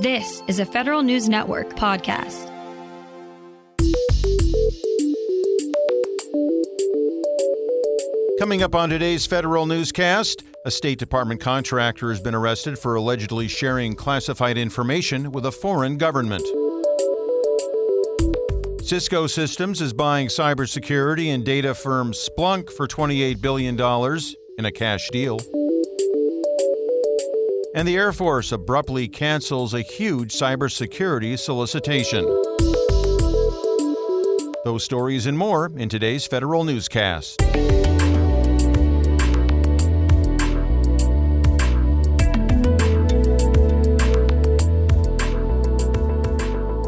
This is a Federal News Network podcast. Coming up on today's federal newscast, a State Department contractor has been arrested for allegedly sharing classified information with a foreign government. Cisco Systems is buying cybersecurity and data firm Splunk for $28 billion in a cash deal. And the Air Force abruptly cancels a huge cybersecurity solicitation. Those stories and more in today's federal newscast.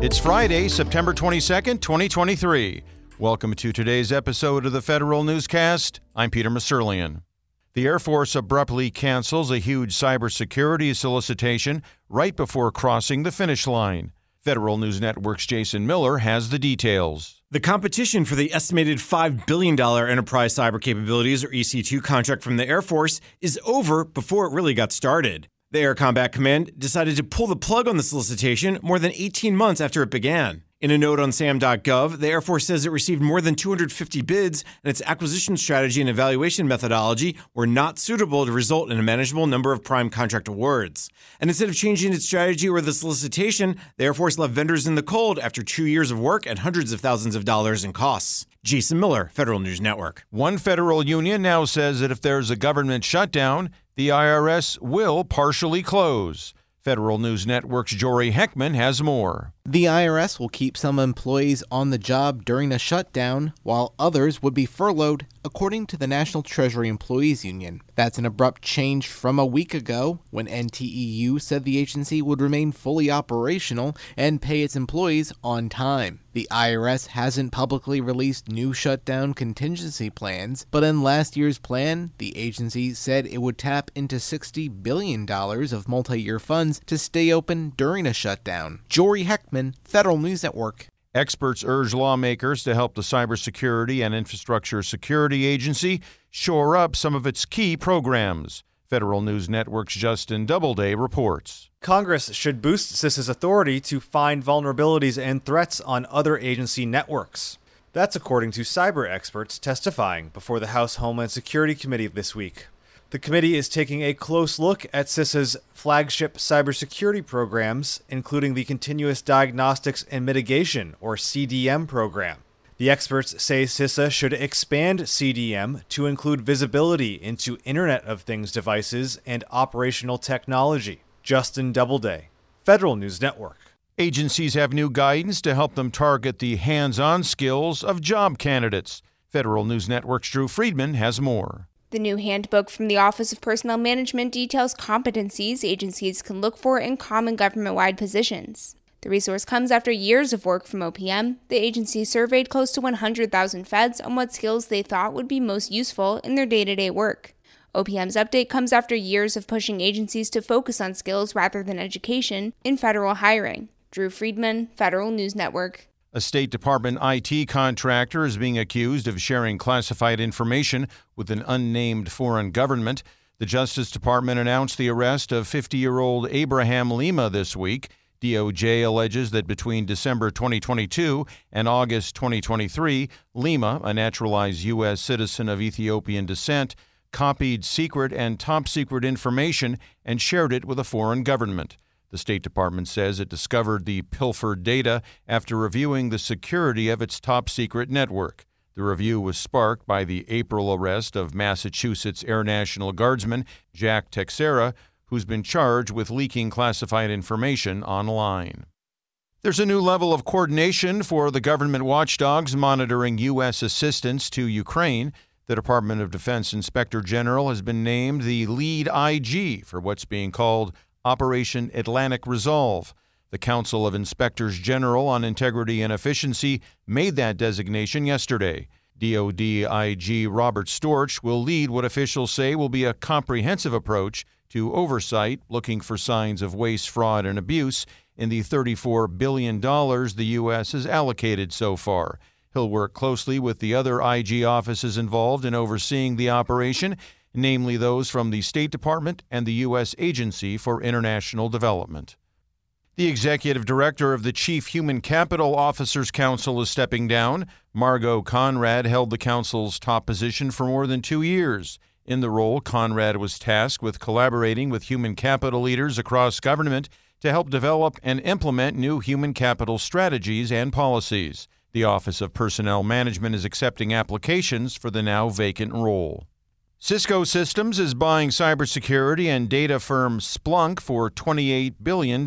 It's Friday, September 22nd, 2023. Welcome to today's episode of the Federal Newscast. I'm Peter Musurlian. The Air Force abruptly cancels a huge cybersecurity solicitation right before crossing the finish line. Federal News Network's Jason Miller has the details. The competition for the estimated $5 billion Enterprise Cyber Capabilities, or EC2 contract from the Air Force, is over before it really got started. The Air Combat Command decided to pull the plug on the solicitation more than 18 months after it began. In a note on SAM.gov, the Air Force says it received more than 250 bids, and its acquisition strategy and evaluation methodology were not suitable to result in a manageable number of prime contract awards. And instead of changing its strategy or the solicitation, the Air Force left vendors in the cold after two years of work and hundreds of thousands of dollars in costs. Jason Miller, Federal News Network. One federal union now says that if there's a government shutdown, the IRS will partially close. Federal News Network's Jory Heckman has more. The IRS will keep some employees on the job during a shutdown, while others would be furloughed, according to the National Treasury Employees Union. That's an abrupt change from a week ago when NTEU said the agency would remain fully operational and pay its employees on time. The IRS hasn't publicly released new shutdown contingency plans, but in last year's plan, the agency said it would tap into $60 billion of multi year funds to stay open during a shutdown. Jory Heckman, Federal News Network. Experts urge lawmakers to help the Cybersecurity and Infrastructure Security Agency shore up some of its key programs. Federal News Network's Justin Doubleday reports. Congress should boost CISA's authority to find vulnerabilities and threats on other agency networks. That's according to cyber experts testifying before the House Homeland Security Committee this week. The committee is taking a close look at CISA's flagship cybersecurity programs, including the Continuous Diagnostics and Mitigation, or CDM program. The experts say CISA should expand CDM to include visibility into Internet of Things devices and operational technology. Justin Doubleday, Federal News Network. Agencies have new guidance to help them target the hands on skills of job candidates. Federal News Network's Drew Friedman has more. The new handbook from the Office of Personnel Management details competencies agencies can look for in common government wide positions. The resource comes after years of work from OPM. The agency surveyed close to 100,000 feds on what skills they thought would be most useful in their day to day work. OPM's update comes after years of pushing agencies to focus on skills rather than education in federal hiring. Drew Friedman, Federal News Network. A State Department IT contractor is being accused of sharing classified information with an unnamed foreign government. The Justice Department announced the arrest of 50 year old Abraham Lemma this week. DOJ alleges that between December 2022 and August 2023, Lemma, a naturalized U.S. citizen of Ethiopian descent, copied secret and top secret information and shared it with a foreign government. The State Department says it discovered the pilfered data after reviewing the security of its top secret network. The review was sparked by the April arrest of Massachusetts Air National Guardsman Jack Teixeira, who's been charged with leaking classified information online. There's a new level of coordination for the government watchdogs monitoring U.S. assistance to Ukraine. The Department of Defense Inspector General has been named the lead IG for what's being called Operation Atlantic Resolve. The Council of Inspectors General on Integrity and Efficiency made that designation yesterday. DoD IG Robert Storch will lead what officials say will be a comprehensive approach to oversight, looking for signs of waste, fraud, and abuse in the $34 billion the U.S. has allocated so far. He'll work closely with the other IG offices involved in overseeing the operation namely those from the State Department and the U.S. Agency for International Development. The executive director of the Chief Human Capital Officers Council is stepping down. Margot Conrad held the council's top position for more than two years. In the role, Conrad was tasked with collaborating with human capital leaders across government to help develop and implement new human capital strategies and policies. The Office of Personnel Management is accepting applications for the now vacant role. Cisco Systems is buying cybersecurity and data firm Splunk for $28 billion.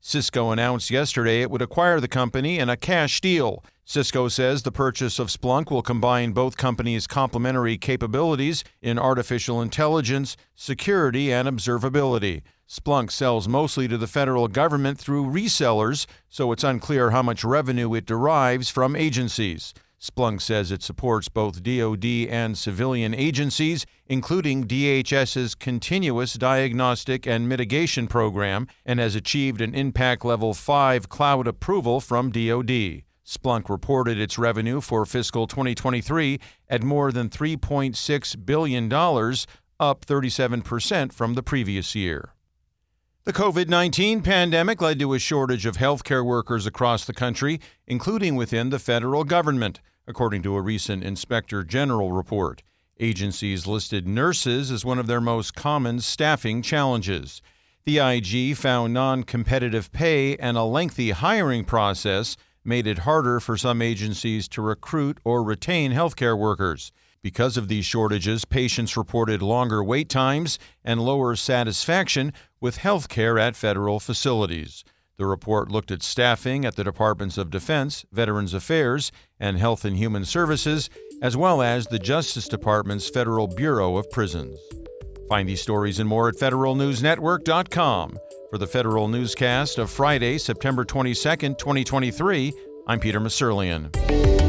Cisco announced yesterday it would acquire the company in a cash deal. Cisco says the purchase of Splunk will combine both companies' complementary capabilities in artificial intelligence, security, and observability. Splunk sells mostly to the federal government through resellers, so it's unclear how much revenue it derives from agencies. Splunk says it supports both DoD and civilian agencies, including DHS's Continuous Diagnostic and Mitigation Program, and has achieved an Impact Level 5 cloud approval from DoD. Splunk reported its revenue for fiscal 2023 at more than $3.6 billion, up 37% from the previous year. The COVID 19 pandemic led to a shortage of healthcare workers across the country, including within the federal government according to a recent Inspector General report. Agencies listed nurses as one of their most common staffing challenges. The IG found non competitive pay and a lengthy hiring process made it harder for some agencies to recruit or retain healthcare workers. Because of these shortages, patients reported longer wait times and lower satisfaction with healthcare at federal facilities. The report looked at staffing at the Departments of Defense, Veterans Affairs, and Health and Human Services, as well as the Justice Department's Federal Bureau of Prisons. Find these stories and more at federalnewsnetwork.com. For the Federal Newscast of Friday, September 22nd, 2023, I'm Peter Musurlian.